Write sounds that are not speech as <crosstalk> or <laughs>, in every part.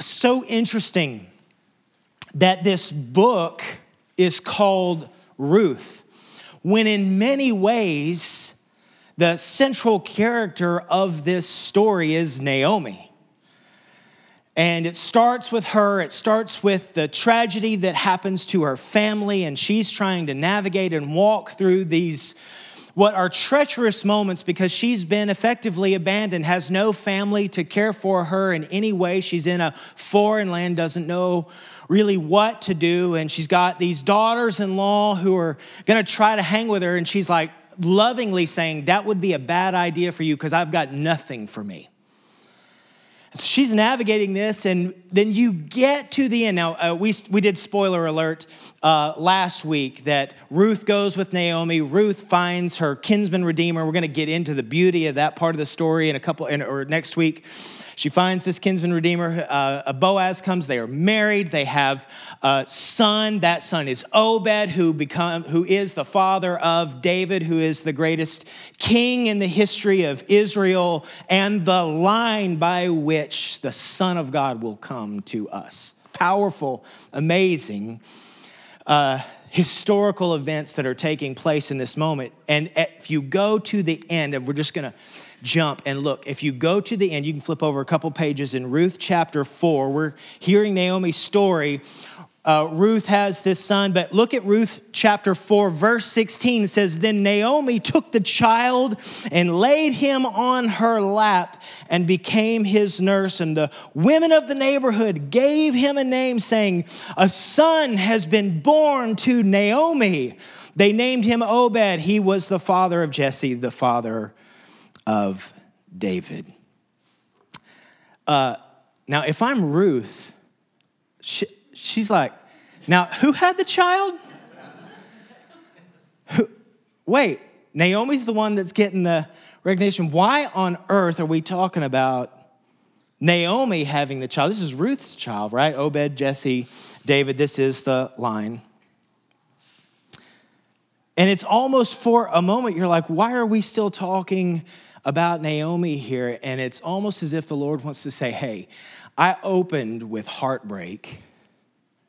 so interesting that this book is called Ruth, when in many ways, the central character of this story is Naomi. And it starts with her, it starts with the tragedy that happens to her family, and she's trying to navigate and walk through these what are treacherous moments because she's been effectively abandoned, has no family to care for her in any way. She's in a foreign land, doesn't know really what to do, and she's got these daughters in law who are gonna try to hang with her, and she's like lovingly saying, That would be a bad idea for you because I've got nothing for me. She's navigating this, and then you get to the end. Now, uh, we, we did spoiler alert uh, last week that Ruth goes with Naomi. Ruth finds her kinsman redeemer. We're going to get into the beauty of that part of the story in a couple, in, or next week. She finds this kinsman redeemer. Uh, Boaz comes. They are married. They have a son. That son is Obed, who become who is the father of David, who is the greatest king in the history of Israel, and the line by which the Son of God will come to us. Powerful, amazing. Uh, historical events that are taking place in this moment. And if you go to the end, and we're just gonna jump and look. If you go to the end, you can flip over a couple pages in Ruth chapter 4. We're hearing Naomi's story. Uh, Ruth has this son, but look at Ruth chapter 4, verse 16. It says, Then Naomi took the child and laid him on her lap and became his nurse. And the women of the neighborhood gave him a name, saying, A son has been born to Naomi. They named him Obed. He was the father of Jesse, the father of David. Uh, now, if I'm Ruth, she, she's like, now who had the child? who, wait, Naomi's the one that's getting the recognition. Why on earth are we talking about Naomi having the child? This is Ruth's child, right? Obed, Jesse, David. This is the line. And it's almost for a moment, you're like, why are we still talking about Naomi here, and it's almost as if the Lord wants to say, Hey, I opened with heartbreak,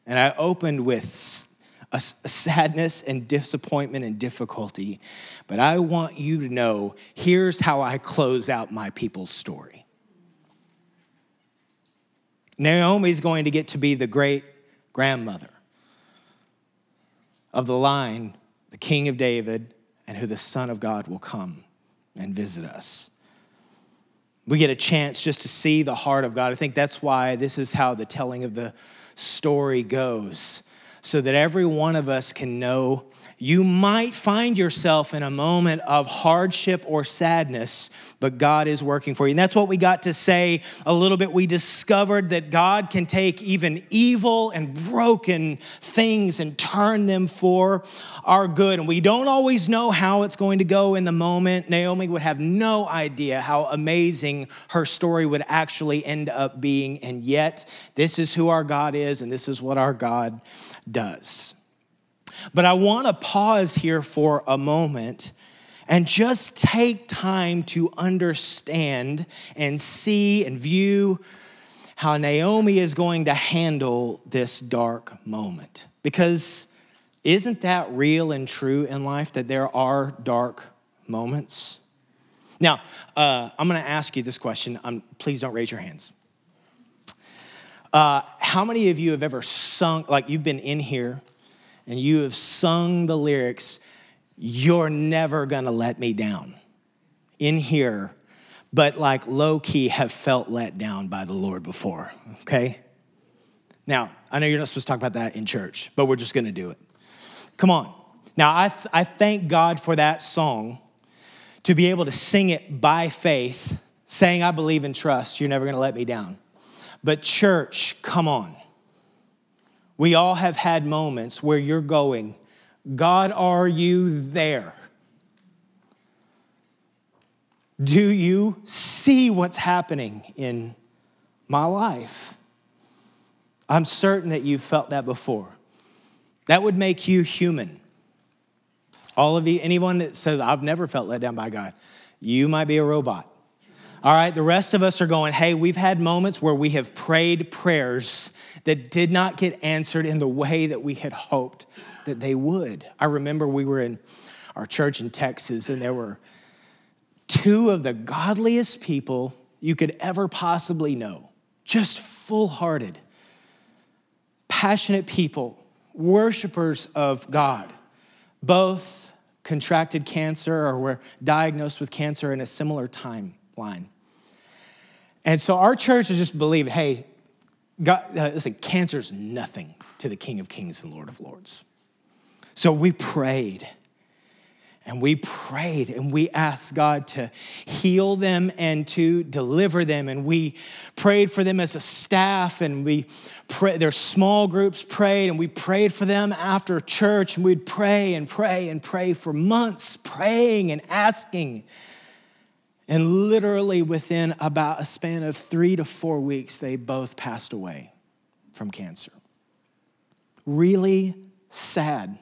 and I opened with a, sadness and disappointment and difficulty, but I want you to know here's how I close out my people's story. Naomi's going to get to be the great grandmother of the line, the king of David, and who the Son of God will come and visit us. We get a chance just to see the heart of God. I think that's why this is how the telling of the story goes, so that every one of us can know you might find yourself in a moment of hardship or sadness, but God is working for you. And that's what we got to say a little bit. We discovered that God can take even evil and broken things and turn them for our good. And we don't always know how it's going to go in the moment. Naomi would have no idea how amazing her story would actually end up being. And yet, this is who our God is, and this is what our God does. But I want to pause here for a moment and just take time to understand and see and view how Naomi is going to handle this dark moment. Because isn't that real and true in life that there are dark moments? Now, uh, I'm going to ask you this question. Um, please don't raise your hands. Uh, how many of you have ever sung, like you've been in here and you have sung the lyrics, You're never gonna let me down in here, but like low key have felt let down by the Lord before, okay? Now, I know you're not supposed to talk about that in church, but we're just gonna do it. Come on. Now, I, th- I thank God for that song to be able to sing it by faith, saying, I believe and trust, you're never gonna let me down. But, church, come on. We all have had moments where you're going, God, are you there? Do you see what's happening in my life? I'm certain that you've felt that before. That would make you human. All of you, anyone that says, I've never felt let down by God, you might be a robot. All right, the rest of us are going, hey, we've had moments where we have prayed prayers that did not get answered in the way that we had hoped that they would. I remember we were in our church in Texas, and there were two of the godliest people you could ever possibly know, just full hearted, passionate people, worshipers of God, both contracted cancer or were diagnosed with cancer in a similar timeline. And so our church has just believed hey, God, uh, listen, cancer's nothing to the King of Kings and Lord of Lords. So we prayed and we prayed and we asked God to heal them and to deliver them. And we prayed for them as a staff and we pray, their small groups prayed and we prayed for them after church and we'd pray and pray and pray for months, praying and asking. And literally within about a span of three to four weeks, they both passed away from cancer. Really sad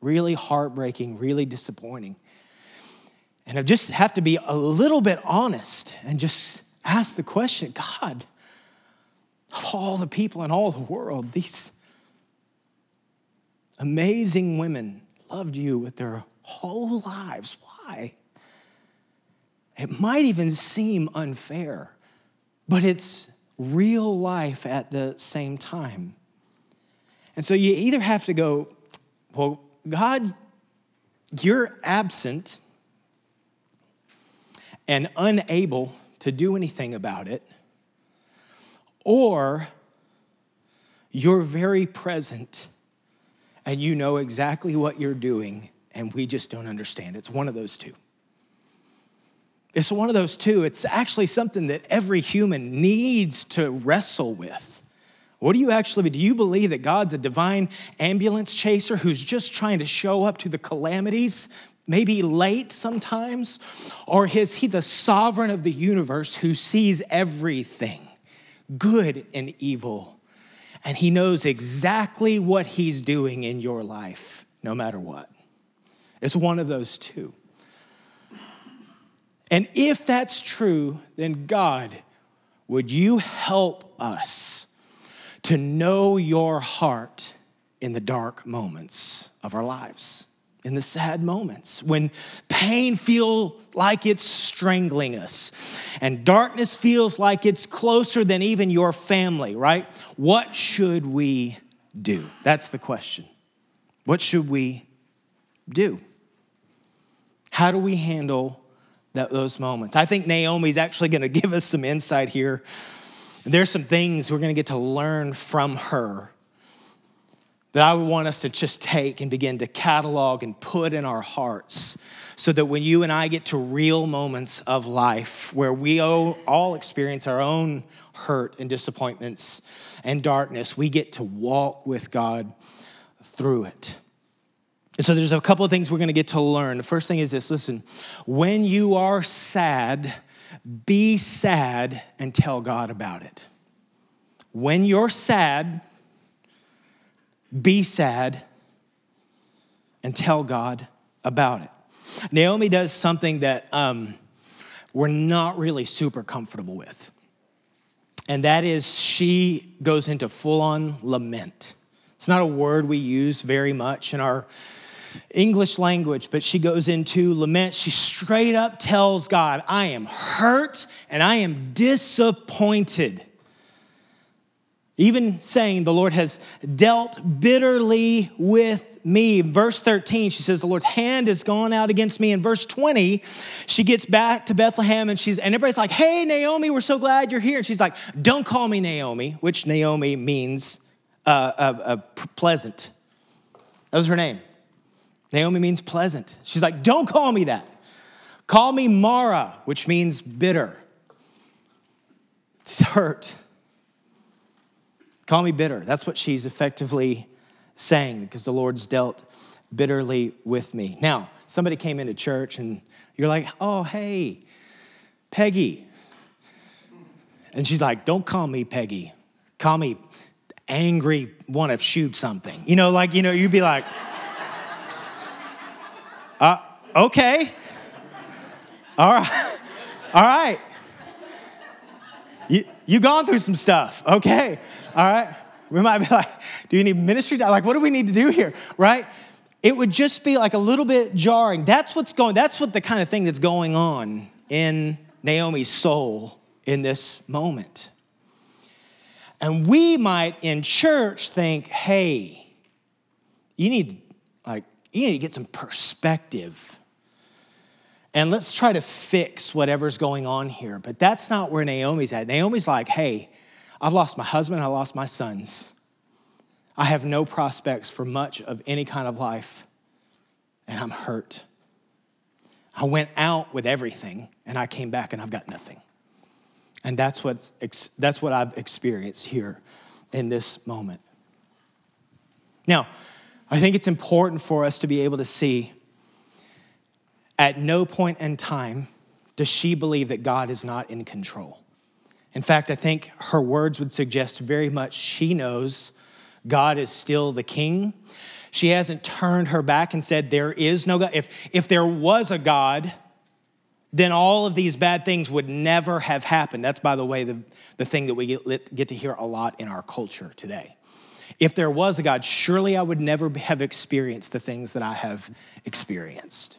really heartbreaking, really disappointing. And I just have to be a little bit honest and just ask the question God, of all the people in all the world, these amazing women loved you with their whole lives. Why? It might even seem unfair, but it's real life at the same time. And so you either have to go, well, God, you're absent and unable to do anything about it, or you're very present and you know exactly what you're doing and we just don't understand. It's one of those two. It's one of those two. It's actually something that every human needs to wrestle with. What do you actually do? You believe that God's a divine ambulance chaser who's just trying to show up to the calamities, maybe late sometimes? Or is he the sovereign of the universe who sees everything, good and evil? And he knows exactly what he's doing in your life, no matter what. It's one of those two. And if that's true, then God, would you help us? to know your heart in the dark moments of our lives, in the sad moments, when pain feels like it's strangling us and darkness feels like it's closer than even your family, right? What should we do? That's the question. What should we do? How do we handle that, those moments? I think Naomi's actually going <laughs> to give us some insight here there's some things we're going to get to learn from her that I would want us to just take and begin to catalog and put in our hearts so that when you and I get to real moments of life where we all experience our own hurt and disappointments and darkness, we get to walk with God through it. And so there's a couple of things we're going to get to learn. The first thing is this listen, when you are sad, be sad and tell God about it. When you're sad, be sad and tell God about it. Naomi does something that um, we're not really super comfortable with, and that is she goes into full on lament. It's not a word we use very much in our English language, but she goes into lament. She straight up tells God, I am hurt and I am disappointed. Even saying the Lord has dealt bitterly with me. Verse 13, she says, The Lord's hand has gone out against me. In verse 20, she gets back to Bethlehem and she's, and everybody's like, Hey, Naomi, we're so glad you're here. And she's like, Don't call me Naomi, which Naomi means uh, uh, uh, pleasant. That was her name. Naomi means pleasant. She's like, Don't call me that. Call me Mara, which means bitter. It's hurt. Call me bitter. That's what she's effectively saying because the Lord's dealt bitterly with me. Now, somebody came into church and you're like, Oh, hey, Peggy. And she's like, Don't call me Peggy. Call me angry, want to shoot something. You know, like, you know, you'd be like, uh, okay. All right. All right. You, you gone through some stuff, okay? All right. We might be like, do you need ministry? Like, what do we need to do here, right? It would just be like a little bit jarring. That's what's going, that's what the kind of thing that's going on in Naomi's soul in this moment. And we might in church think, hey, you need like you need to get some perspective. And let's try to fix whatever's going on here. But that's not where Naomi's at. Naomi's like, hey, I've lost my husband, I lost my sons. I have no prospects for much of any kind of life, and I'm hurt. I went out with everything, and I came back and I've got nothing. And that's, what's, that's what I've experienced here in this moment. Now, I think it's important for us to be able to see at no point in time does she believe that God is not in control. In fact, I think her words would suggest very much she knows God is still the king. She hasn't turned her back and said, There is no God. If, if there was a God, then all of these bad things would never have happened. That's, by the way, the, the thing that we get, get to hear a lot in our culture today. If there was a God, surely I would never have experienced the things that I have experienced.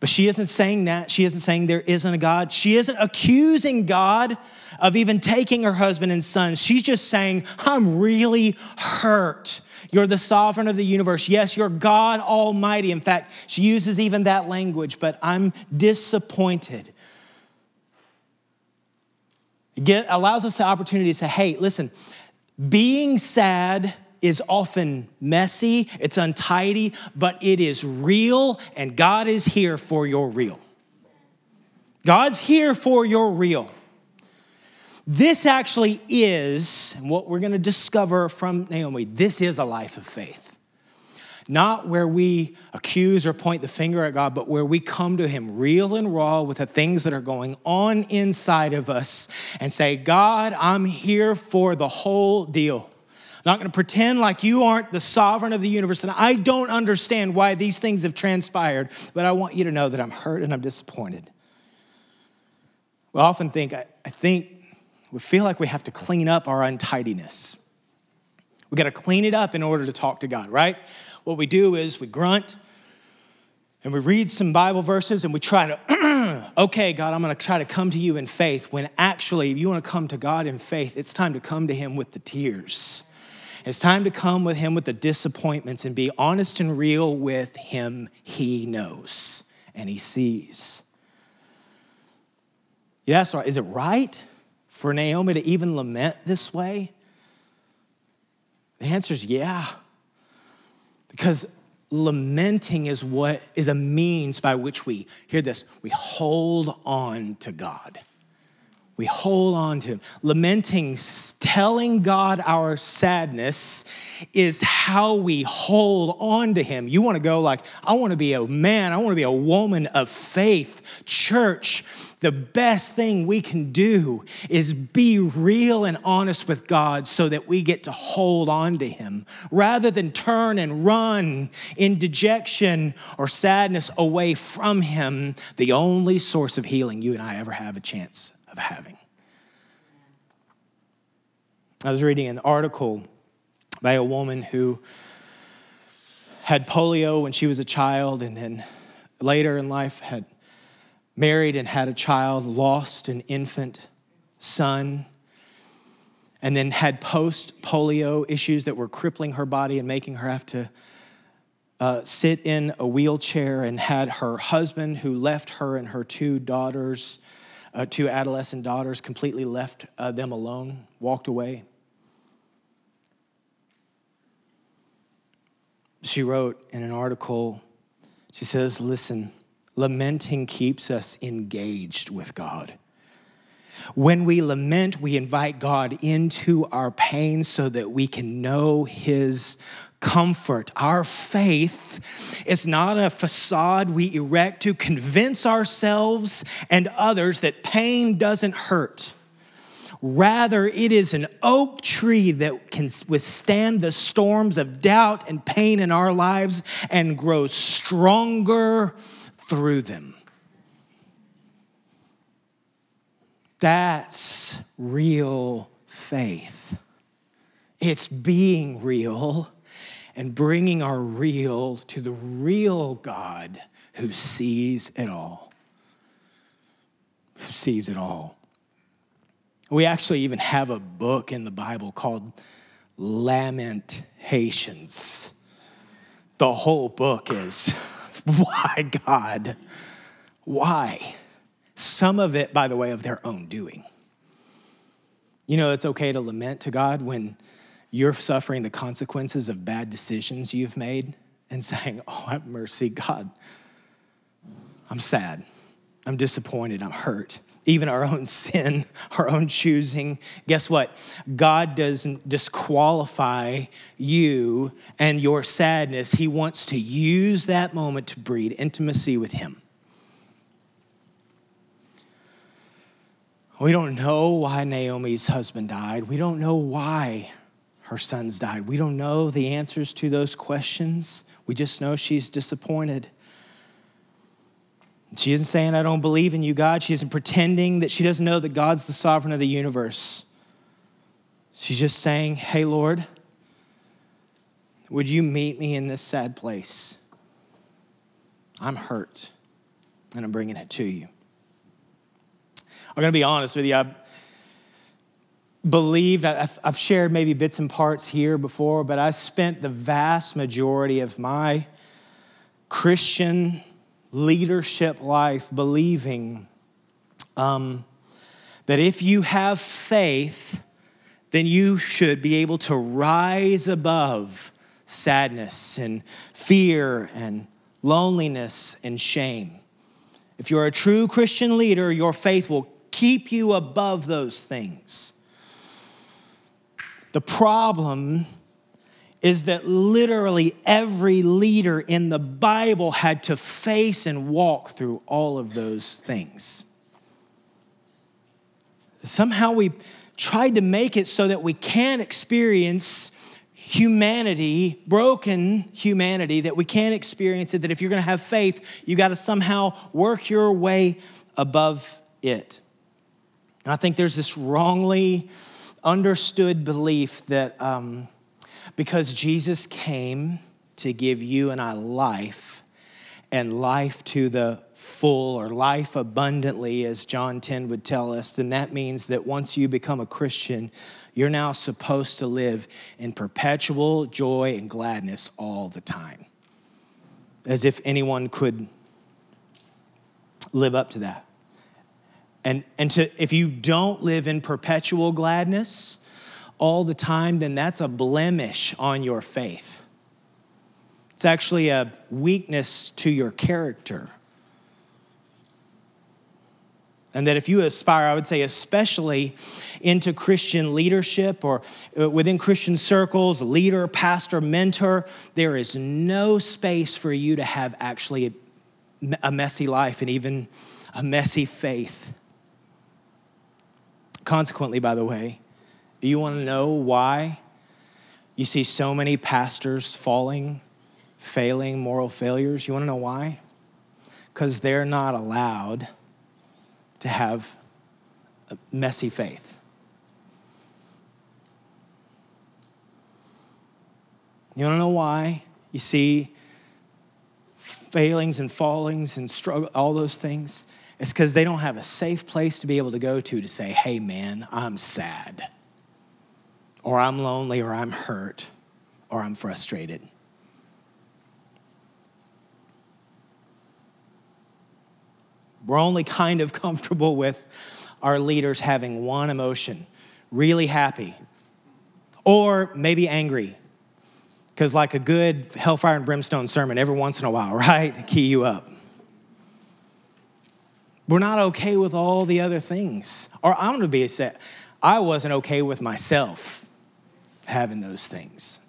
But she isn't saying that. She isn't saying there isn't a God. She isn't accusing God of even taking her husband and sons. She's just saying, I'm really hurt. You're the sovereign of the universe. Yes, you're God Almighty. In fact, she uses even that language, but I'm disappointed. It allows us the opportunity to say, hey, listen, being sad is often messy, it's untidy, but it is real, and God is here for your real. God's here for your real. This actually is, and what we're going to discover from Naomi, this is a life of faith. Not where we accuse or point the finger at God, but where we come to Him real and raw with the things that are going on inside of us and say, God, I'm here for the whole deal. I'm not going to pretend like you aren't the sovereign of the universe and I don't understand why these things have transpired, but I want you to know that I'm hurt and I'm disappointed. We often think, I, I think we feel like we have to clean up our untidiness. We got to clean it up in order to talk to God, right? What we do is we grunt and we read some Bible verses and we try to, <clears throat> okay, God, I'm going to try to come to you in faith. When actually, if you want to come to God in faith, it's time to come to Him with the tears. It's time to come with Him with the disappointments and be honest and real with Him. He knows and He sees. Yes, is it right? for Naomi to even lament this way? The answer is yeah. Because lamenting is what is a means by which we hear this, we hold on to God. We hold on to Him. Lamenting, telling God our sadness is how we hold on to Him. You want to go like, I want to be a man, I want to be a woman of faith, church. The best thing we can do is be real and honest with God so that we get to hold on to Him rather than turn and run in dejection or sadness away from Him, the only source of healing you and I ever have a chance of having. I was reading an article by a woman who had polio when she was a child and then later in life had married and had a child, lost an infant son, and then had post polio issues that were crippling her body and making her have to uh, sit in a wheelchair, and had her husband who left her and her two daughters uh, two adolescent daughters, completely left uh, them alone, walked away. She wrote in an article, she says, Listen, lamenting keeps us engaged with God. When we lament, we invite God into our pain so that we can know His comfort. Our faith is not a facade we erect to convince ourselves and others that pain doesn't hurt. Rather, it is an oak tree that can withstand the storms of doubt and pain in our lives and grow stronger through them. That's real faith. It's being real and bringing our real to the real God who sees it all. Who sees it all. We actually even have a book in the Bible called Lamentations. The whole book is, <laughs> why God? Why? Some of it, by the way, of their own doing. You know, it's okay to lament to God when you're suffering the consequences of bad decisions you've made and <laughs> saying, Oh, have mercy, God. I'm sad. I'm disappointed. I'm hurt. Even our own <laughs> sin, our own choosing. Guess what? God doesn't disqualify you and your sadness. He wants to use that moment to breed intimacy with Him. We don't know why Naomi's husband died. We don't know why her sons died. We don't know the answers to those questions. We just know she's disappointed. She isn't saying, I don't believe in you, God. She isn't pretending that she doesn't know that God's the sovereign of the universe. She's just saying, Hey, Lord, would you meet me in this sad place? I'm hurt, and I'm bringing it to you. I'm going to be honest with you. I believed, I've shared maybe bits and parts here before, but I spent the vast majority of my Christian leadership life believing um, that if you have faith, then you should be able to rise above sadness and fear and loneliness and shame. If you're a true Christian leader, your faith will keep you above those things. The problem is that literally every leader in the Bible had to face and walk through all of those things. Somehow we tried to make it so that we can experience humanity, broken humanity, that we can't experience it, that if you're gonna have faith, you gotta somehow work your way above it. And I think there's this wrongly understood belief that um, because Jesus came to give you and I life, and life to the full or life abundantly, as John 10 would tell us, then that means that once you become a Christian, you're now supposed to live in perpetual joy and gladness all the time. As if anyone could live up to that. And, and to, if you don't live in perpetual gladness all the time, then that's a blemish on your faith. It's actually a weakness to your character. And that if you aspire, I would say, especially into Christian leadership or uh, within Christian circles, leader, pastor, mentor, there is no space for you to have actually a messy life and even a messy faith. Consequently, by the way, you want to know why you see so many pastors falling, failing, moral failures? You want to know why? Because they're not allowed to have a messy faith. You want to know why you see failings and fallings and struggle, all those things? It's because they don't have a safe place to be able to go to to say, hey, man, I'm sad, or I'm lonely, or I'm hurt, or I'm frustrated. We're only kind of comfortable with our leaders having one emotion really happy, or maybe angry. Because, like a good hellfire and brimstone sermon, every once in a while, <laughs> right? Key you up. We're not okay with all the other things. Or I'm gonna be set. I wasn't okay with myself having those things.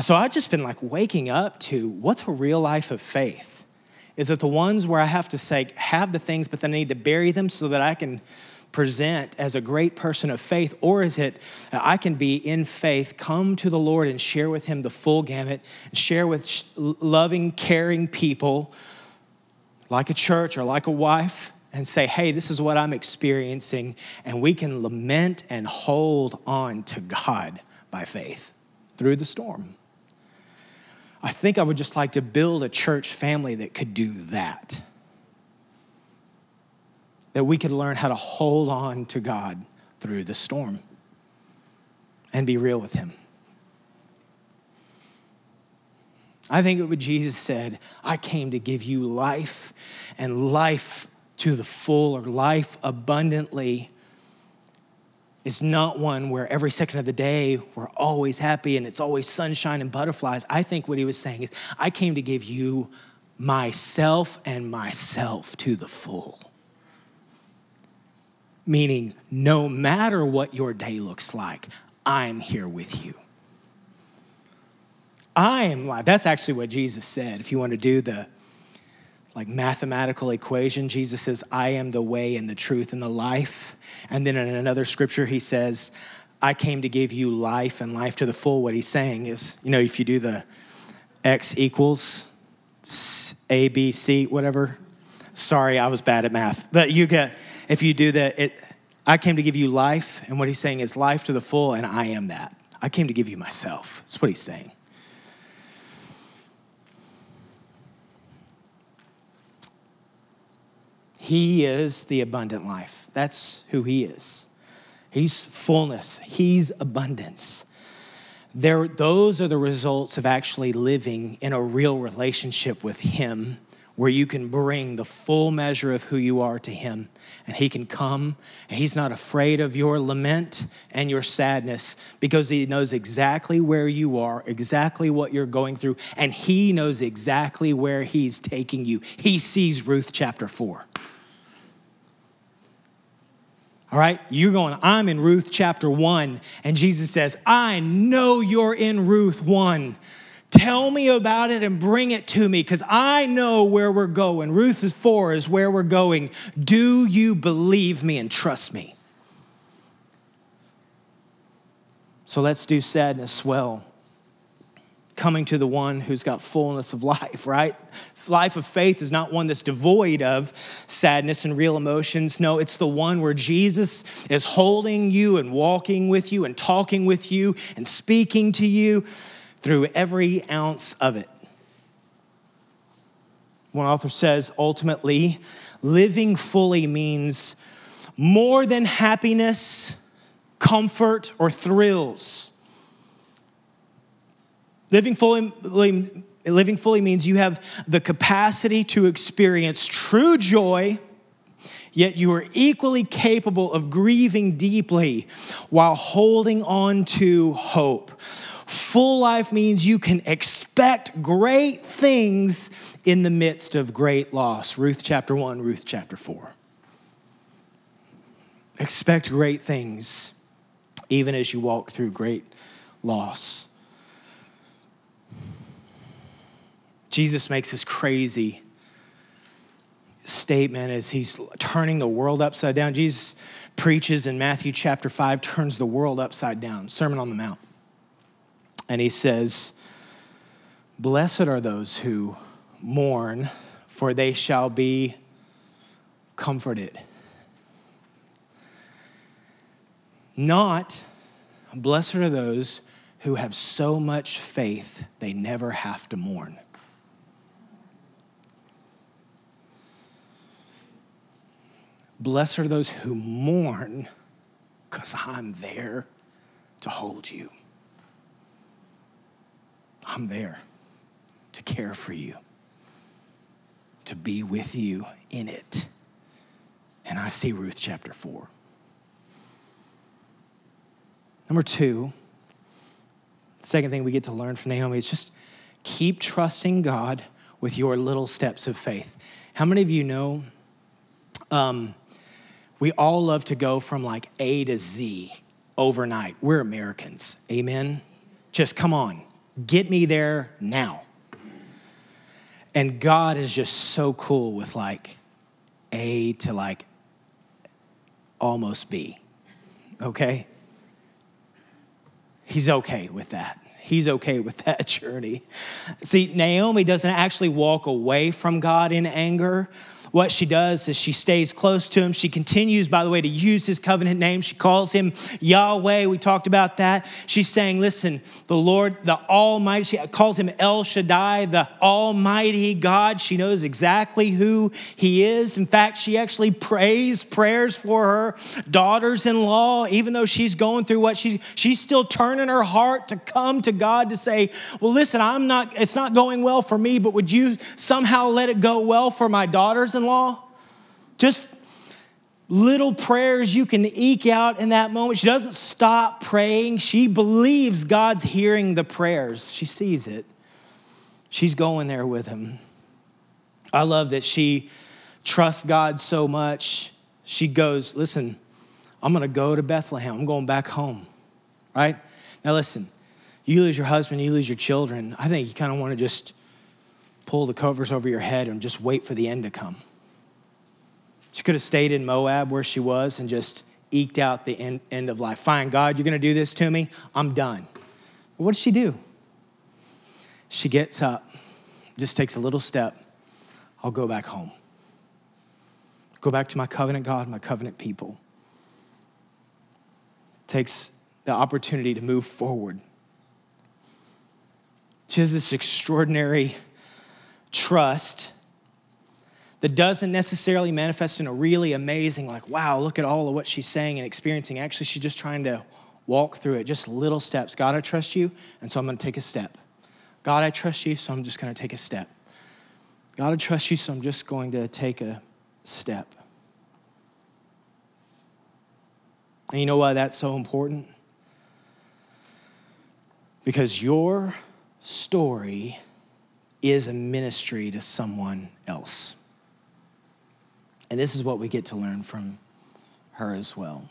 So I've just been like waking up to what's a real life of faith? Is it the ones where I have to say, have the things, but then I need to bury them so that I can present as a great person of faith? Or is it I can be in faith, come to the Lord and share with Him the full gamut, and share with loving, caring people like a church or like a wife and say, hey, this is what I'm experiencing, and we can lament and hold on to God by faith through the storm. I think I would just like to build a church family that could do that. That we could learn how to hold on to God through the storm and be real with Him. I think it what Jesus said I came to give you life and life to the full or life abundantly is not one where every second of the day we're always happy and it's always sunshine and butterflies. I think what he was saying is, I came to give you myself and myself to the full. Meaning, no matter what your day looks like, I'm here with you. I am life. That's actually what Jesus said. If you want to do the like mathematical equation, Jesus says, I am the way and the truth and the life. And then in another scripture, he says, I came to give you life and life to the full. What he's saying is, you know, if you do the x equals A, B, C, whatever. Sorry, I was bad at math. But you get, if you do that, it, I came to give you life. And what he's saying is life to the full, and I am that. I came to give you myself. That's what he's saying. He is the abundant life. That's who He is. He's fullness, He's abundance. There, those are the results of actually living in a real relationship with Him where you can bring the full measure of who you are to Him. And He can come, and He's not afraid of your lament and your sadness because He knows exactly where you are, exactly what you're going through, and He knows exactly where He's taking you. He sees Ruth chapter 4. All right, you're going, I'm in Ruth chapter 1, and Jesus says, I know you're in Ruth 1. Tell me about it and bring it to me because I know where we're going. Ruth is 4 is where we're going. Do you believe me and trust me? So let's do sadness well coming to the one who's got fullness of life, right? Life of faith is not one that's devoid of sadness and real emotions. No, it's the one where Jesus is holding you and walking with you and talking with you and speaking to you through every ounce of it. One author says ultimately, living fully means more than happiness, comfort, or thrills Living fully, living fully means you have the capacity to experience true joy, yet you are equally capable of grieving deeply while holding on to hope. Full life means you can expect great things in the midst of great loss. Ruth chapter 1, Ruth chapter 4. Expect great things even as you walk through great loss. Jesus makes this crazy statement as he's turning the world upside down. Jesus preaches in Matthew chapter 5, turns the world upside down, Sermon on the Mount. And he says, Blessed are those who mourn, for they shall be comforted. Not, blessed are those who have so much faith they never have to mourn. Blessed are those who mourn, because I'm there to hold you. I'm there to care for you, to be with you in it. And I see Ruth chapter 4. Number two, second thing we get to learn from Naomi is just keep trusting God with your little steps of faith. How many of you know um, we all love to go from like A to Z overnight. We're Americans. Amen. Just come on, get me there now. And God is just so cool with like A to like almost B. Okay? He's okay with that. He's okay with that <laughs> journey. See, Naomi doesn't actually walk away from God in anger, what she does is she stays close to him. She continues, by the way, to use his covenant name. She calls him Yahweh. We talked about that. She's saying, listen, the Lord, the Almighty, she calls him El Shaddai, the Almighty God. She knows exactly who he is. In fact, she actually prays prayers for her daughters in law, even though she's going through what she, she's still turning her heart to come to God to say, well, listen, I'm not, it's not going well for me, but would you somehow let it go well for my daughters in in law. Just little prayers you can eke out in that moment. She doesn't stop praying. She believes God's hearing the prayers, she sees it. She's going there with him. I love that she trusts God so much. She goes, Listen, I'm going to go to Bethlehem. I'm going back home, right? Now, listen, you lose your husband, you lose your children. I think you kind of want to just pull the covers over your head and just wait for the end to come. She could have stayed in Moab where she was and just eked out the end, end of life. Fine, God, you're going to do this to me. I'm done. But what does she do? She gets up, just takes a little step. I'll go back home. Go back to my covenant God, my covenant people. Takes the opportunity to move forward. She has this extraordinary trust that doesn't necessarily manifest in a really amazing, like, wow, look at all of what she's saying and experiencing. Actually, she's just trying to walk through it, just little steps. God, I trust you, and so I'm gonna take a step. God, I trust you, so I'm just gonna take a step. God, I trust you, so I'm just going to take a step. And you know why that's so important? Because your story is a ministry to someone else. And this is what we get to learn from her as well.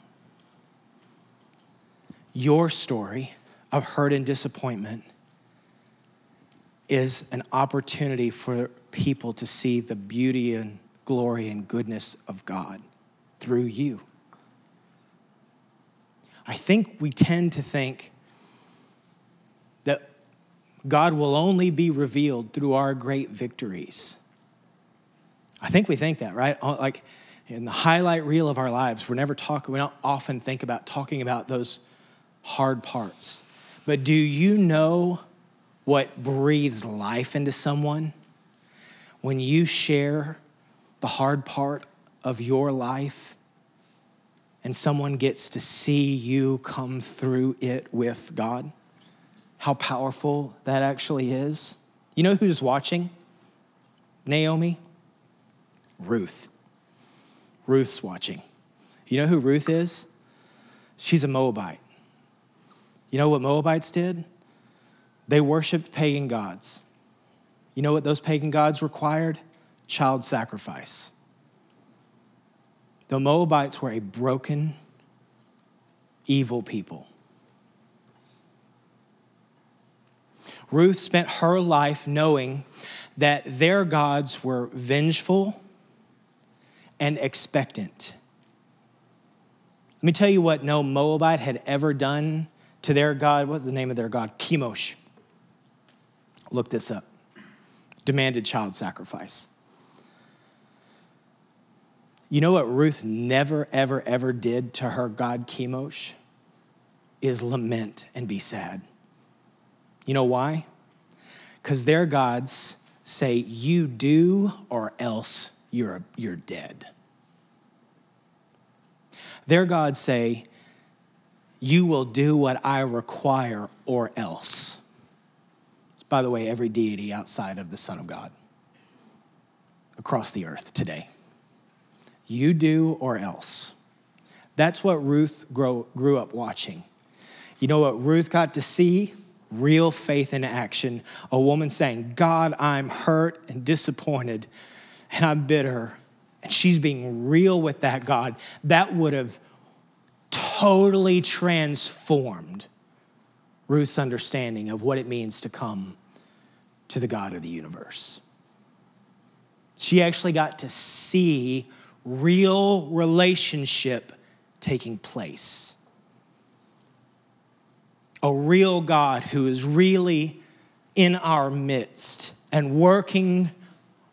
Your story of hurt and disappointment is an opportunity for people to see the beauty and glory and goodness of God through you. I think we tend to think that God will only be revealed through our great victories. I think we think that, right? Like in the highlight reel of our lives, we're never talking, we don't often think about talking about those hard parts. But do you know what breathes life into someone? When you share the hard part of your life and someone gets to see you come through it with God, how powerful that actually is. You know who's watching? Naomi. Ruth. Ruth's watching. You know who Ruth is? She's a Moabite. You know what Moabites did? They worshiped pagan gods. You know what those pagan gods required? Child sacrifice. The Moabites were a broken, evil people. Ruth spent her life knowing that their gods were vengeful and expectant. Let me tell you what no Moabite had ever done to their God. What's the name of their God? Chemosh. Look this up. Demanded child sacrifice. You know what Ruth never, ever, ever did to her God Chemosh? Is lament and be sad. You know why? Because their gods say, You do or else you're, you're dead. Their gods say, You will do what I require or else. It's, by the way, every deity outside of the Son of God across the earth today. You do or else. That's what Ruth grow, grew up watching. You know what Ruth got to see? Real faith in action. A woman saying, God, I'm hurt and disappointed and I'm bitter. And she's being real with that God. That would have totally transformed Ruth's understanding of what it means to come to the God of the universe. She actually got to see real relationship taking place. A real God who is really in our midst and working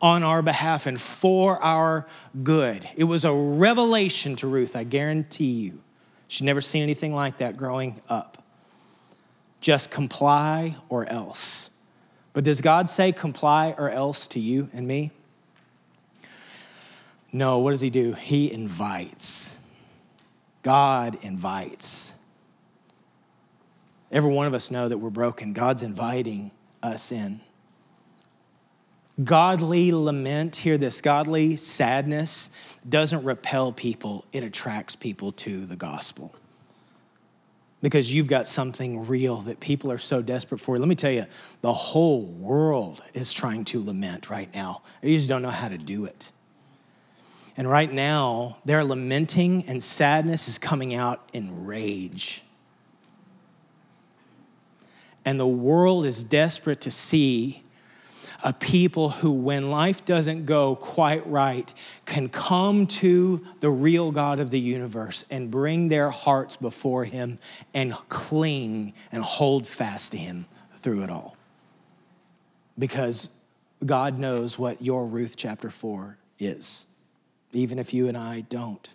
on our behalf and for our good. It was a revelation to Ruth, I guarantee you. She'd never seen anything like that growing up. Just comply or else. But does God say comply or else to you and me? No, what does He do? He invites. God invites. Every one of us know that we're broken. God's inviting us in. Godly lament, hear this godly sadness doesn't repel people, it attracts people to the gospel. Because you've got something real that people are so desperate for. Let me tell you, the whole world is trying to lament right now. They just don't know how to do it. And right now, they're lamenting, and sadness is coming out in rage. And the world is desperate to see a people who, when life doesn't go quite right, can come to the real God of the universe and bring their hearts before Him and cling and hold fast to Him through it all. Because God knows what your Ruth chapter 4 is, even if you and I don't.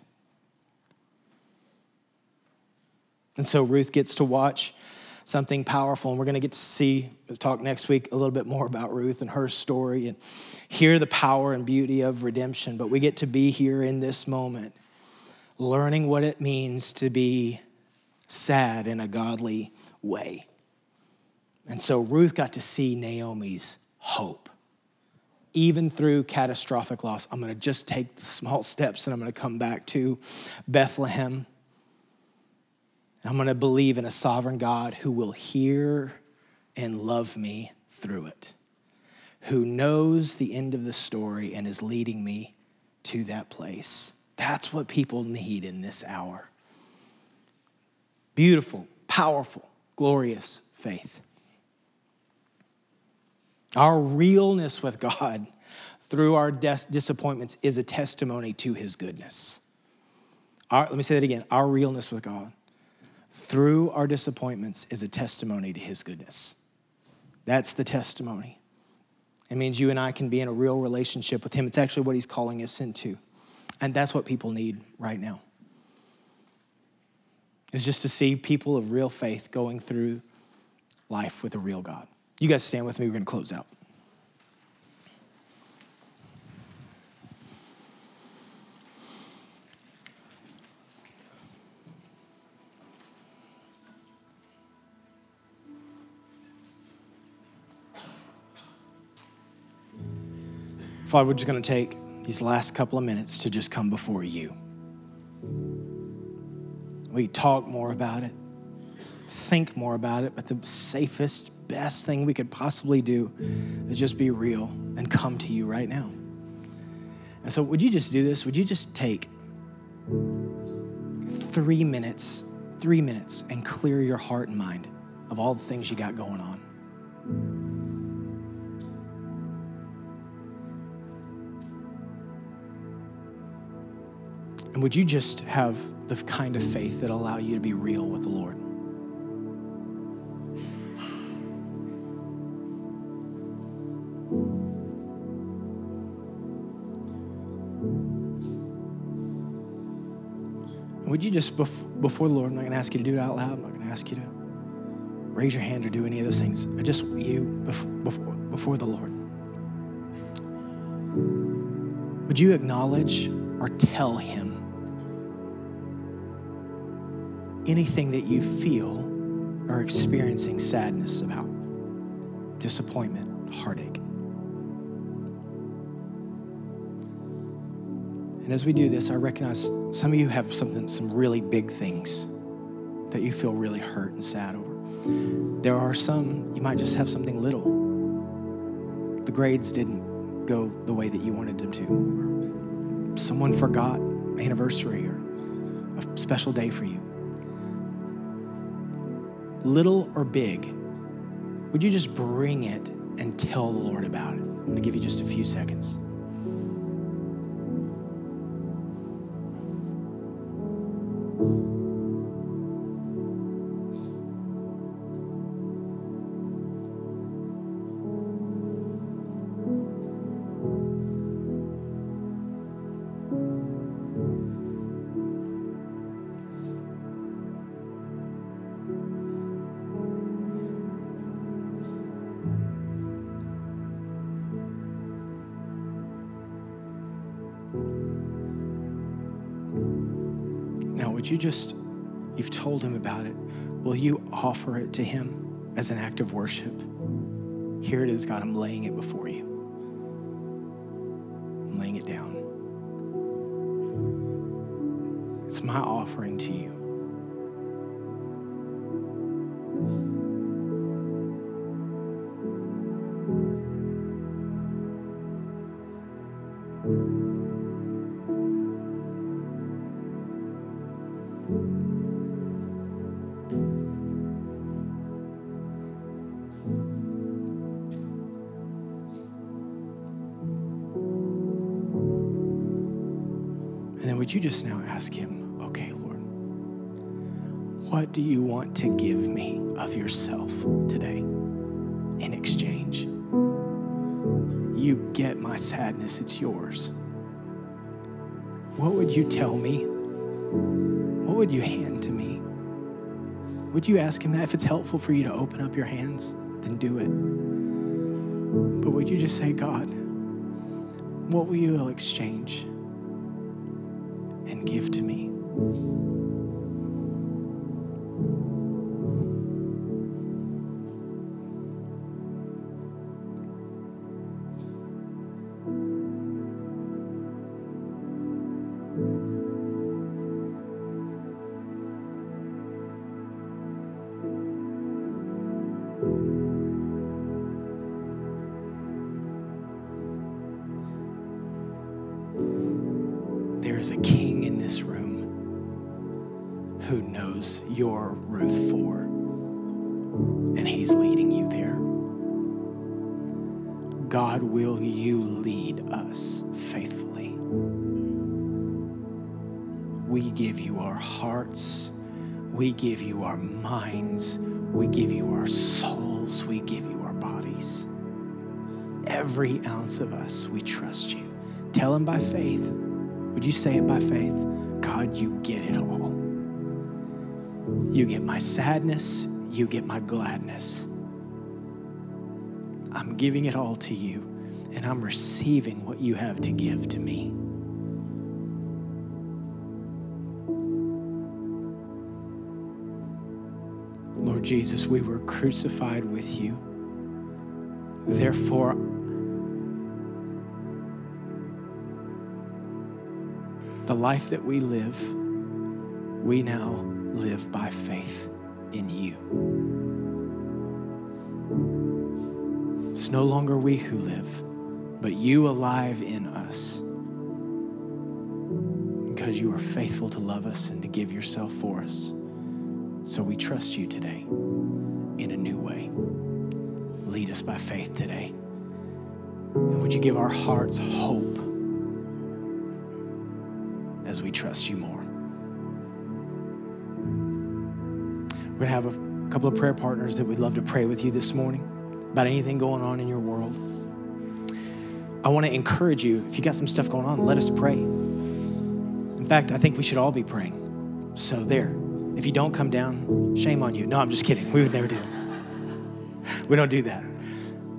And so Ruth gets to watch something powerful. And we're going to get to see, talk next week a little bit more about Ruth and her story and hear the power and beauty of redemption. But we get to be here in this moment, learning what it means to be sad in a godly way. And so Ruth got to see Naomi's hope. Even through catastrophic loss, I'm gonna just take the small <laughs> steps and I'm gonna come back to Bethlehem I'm going to believe in a sovereign God who will hear and love me through it, who knows the end of the story and is leading me to that place. That's what people need in this hour. Beautiful, powerful, glorious faith. Our realness with God through our des- disappointments is a testimony to his goodness. Our, let me say that again. Our realness with God through our disappointments is a testimony to his goodness. That's the testimony. It means you and I can be in a real relationship with him. It's actually what he's calling us into. And that's what people need right now. Is just to see people of real faith going through life with a real God. You guys stand with me, we're going to close out. Father, we're just going to take these last couple of minutes to just come before you. We talk more about it, think more about it, but the safest, best thing we could possibly do is just be real and come to you right now. And so, would you just do this? Would you just take three minutes, three minutes, and clear your heart and mind of all the things you got going on? And would you just have the kind of faith that allow you to be real with the Lord? would you just, before the Lord, I'm not going to ask you to do it out loud. I'm not going to ask you to raise your hand or do any of those things. I just you before, before the Lord. Would you acknowledge or tell Him anything that you feel or experiencing sadness about, disappointment, heartache. And as we do this, I recognize some of you have something, some really big things that you feel really hurt and sad over. There are some, you might just have something little. The grades didn't go the way that you wanted them to, or someone forgot anniversary or a special day for you little or big, would you just bring it and tell the Lord about it? I'm going to give you just a few seconds. Would you just, you've told him about it, will you offer it to him as an act of worship? Here it is, God, I'm laying it before you. I'm laying it down. It's my offering to you. Just now ask him, okay, Lord, what do you want to give me of yourself today in exchange? You get my sadness, it's yours. What would you tell me? What would you hand to me? Would you ask him that? If it's helpful for you to open up your hands, then do it. But would you just say, God, what will you exchange? And give to me. We give you our minds, we give you our souls, we give you our bodies. Every ounce of us, we trust you. Tell him by faith. Would you say it by faith? God, you get it all. You get my sadness, you get my gladness. I'm giving it all to you, and I'm receiving what you have to give to me. Jesus, we were crucified with you. Therefore, the life that we live, we now live by faith in you. It's no longer we who live, but you alive in us. Because you are faithful to love us and to give yourself for us. So we trust you today in a new way. Lead us by faith today. And would you give our hearts hope as we trust you more? We're going to have a couple of prayer partners that we'd love to pray with you this morning about anything going on in your world. I want to encourage you, if you got some stuff going on, let us pray. In fact, I think we should all be praying. So, there. If you don't come down, shame on you. No, I'm just kidding. We would never do that. We don't do that.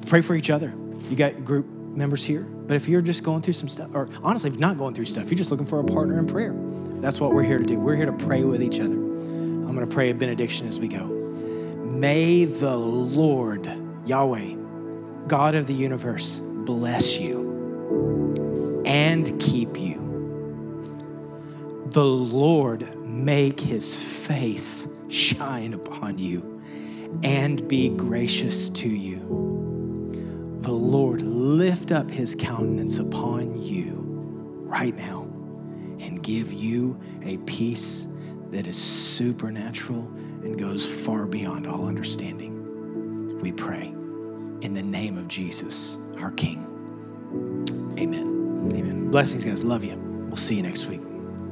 Pray for each other. You got group members here, but if you're just going through some stuff, or honestly, if not going through stuff, you're just looking for a partner in prayer. That's what we're here to do. We're here to pray with each other. I'm going to pray a benediction as we go. May the Lord, Yahweh, God of the universe, bless you and keep you. The Lord make his face shine upon you and be gracious to you. The Lord lift up his countenance upon you right now and give you a peace that is supernatural and goes far beyond all understanding. We pray in the name of Jesus, our King. Amen. Amen. Blessings, guys. Love you. We'll see you next week.